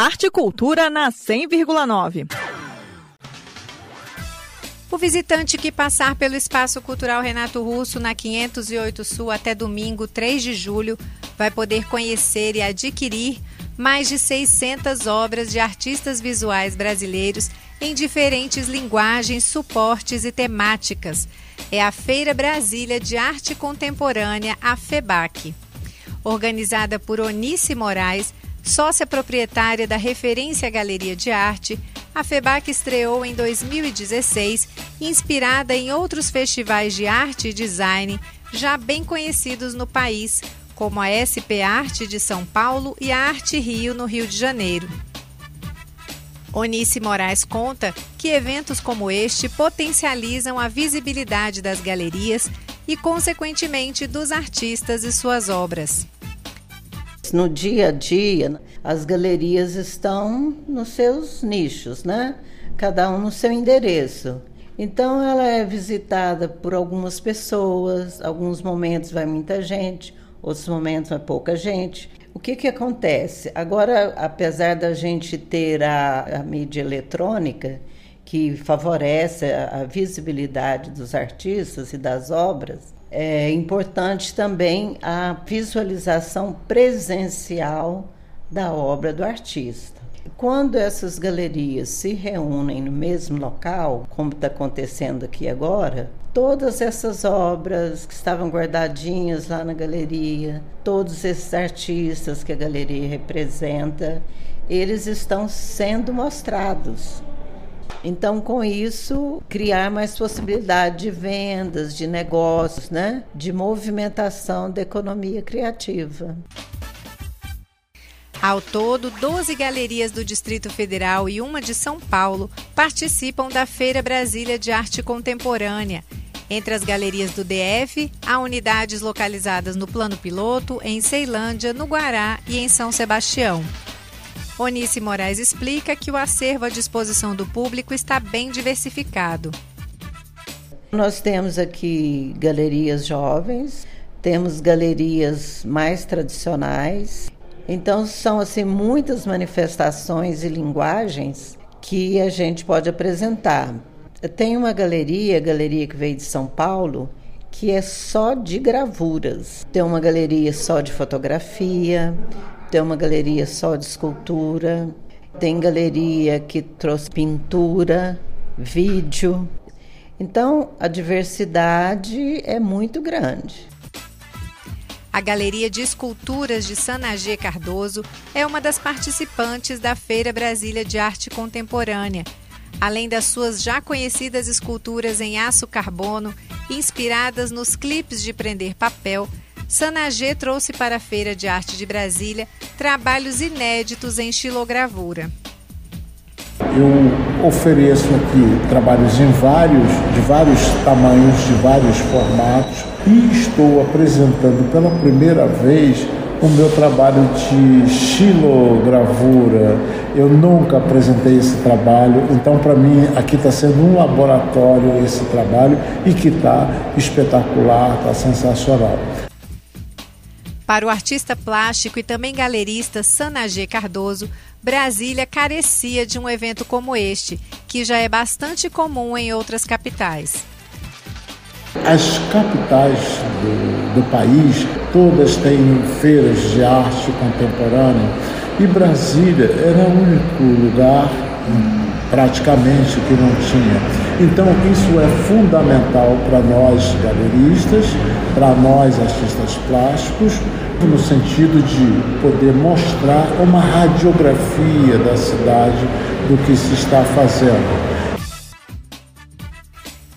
Arte e Cultura na 100,9. O visitante que passar pelo Espaço Cultural Renato Russo na 508 Sul até domingo, 3 de julho, vai poder conhecer e adquirir mais de 600 obras de artistas visuais brasileiros em diferentes linguagens, suportes e temáticas. É a Feira Brasília de Arte Contemporânea, a FEBAC. Organizada por Onice Moraes, sócia proprietária da Referência Galeria de Arte, a FEBAC estreou em 2016, inspirada em outros festivais de arte e design já bem conhecidos no país, como a SP Arte de São Paulo e a Arte Rio no Rio de Janeiro. Onice Moraes conta que eventos como este potencializam a visibilidade das galerias e, consequentemente, dos artistas e suas obras. No dia a dia, as galerias estão nos seus nichos, né? Cada um no seu endereço. Então ela é visitada por algumas pessoas, alguns momentos vai muita gente, outros momentos vai pouca gente. O que, que acontece? Agora, apesar da gente ter a, a mídia eletrônica, que favorece a, a visibilidade dos artistas e das obras, é importante também a visualização presencial da obra do artista. Quando essas galerias se reúnem no mesmo local, como está acontecendo aqui agora, todas essas obras que estavam guardadinhas lá na galeria, todos esses artistas que a galeria representa, eles estão sendo mostrados então, com isso, criar mais possibilidade de vendas, de negócios, né? de movimentação da economia criativa. Ao todo, 12 galerias do Distrito Federal e uma de São Paulo participam da Feira Brasília de Arte Contemporânea. Entre as galerias do DF, há unidades localizadas no Plano Piloto, em Ceilândia, no Guará e em São Sebastião. Onice Moraes explica que o acervo à disposição do público está bem diversificado. Nós temos aqui galerias jovens, temos galerias mais tradicionais. Então são assim muitas manifestações e linguagens que a gente pode apresentar. Tem uma galeria, a galeria que veio de São Paulo, que é só de gravuras. Tem uma galeria só de fotografia, tem uma galeria só de escultura, tem galeria que trouxe pintura, vídeo. Então, a diversidade é muito grande. A Galeria de Esculturas de Sanagê Cardoso é uma das participantes da Feira Brasília de Arte Contemporânea. Além das suas já conhecidas esculturas em aço carbono, inspiradas nos clipes de prender papel, Sanagê trouxe para a Feira de Arte de Brasília trabalhos inéditos em estilogravura. Eu ofereço aqui trabalhos em vários, de vários tamanhos, de vários formatos e estou apresentando pela primeira vez o meu trabalho de estilogravura. Eu nunca apresentei esse trabalho, então para mim aqui está sendo um laboratório esse trabalho e que está espetacular, está sensacional. Para o artista plástico e também galerista Sanagê Cardoso, Brasília carecia de um evento como este, que já é bastante comum em outras capitais. As capitais do, do país, todas têm feiras de arte contemporânea e Brasília era o único lugar praticamente que não tinha. Então isso é fundamental para nós galeristas, para nós artistas plásticos, no sentido de poder mostrar uma radiografia da cidade do que se está fazendo.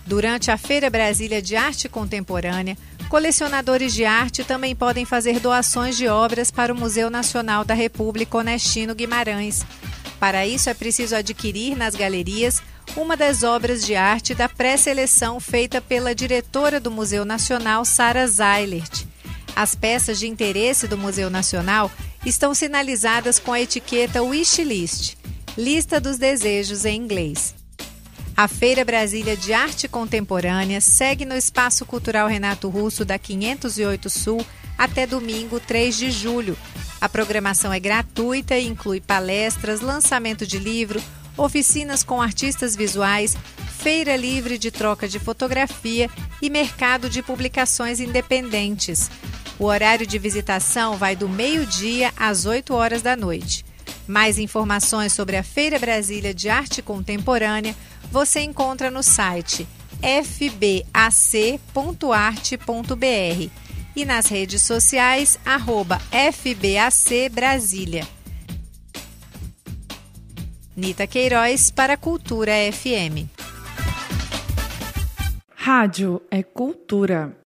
Durante a Feira Brasília de Arte Contemporânea, colecionadores de arte também podem fazer doações de obras para o Museu Nacional da República Onestino Guimarães. Para isso é preciso adquirir nas galerias uma das obras de arte da pré-seleção feita pela diretora do Museu Nacional, Sara Zeilert. As peças de interesse do Museu Nacional estão sinalizadas com a etiqueta Wishlist, lista dos desejos em inglês. A Feira Brasília de Arte Contemporânea segue no Espaço Cultural Renato Russo da 508 Sul até domingo, 3 de julho. A programação é gratuita e inclui palestras, lançamento de livro, oficinas com artistas visuais, feira livre de troca de fotografia e mercado de publicações independentes. O horário de visitação vai do meio-dia às 8 horas da noite. Mais informações sobre a Feira Brasília de Arte Contemporânea você encontra no site fbac.arte.br e nas redes sociais arroba FBAC Brasília. Nita Queiroz para Cultura FM. Rádio é cultura.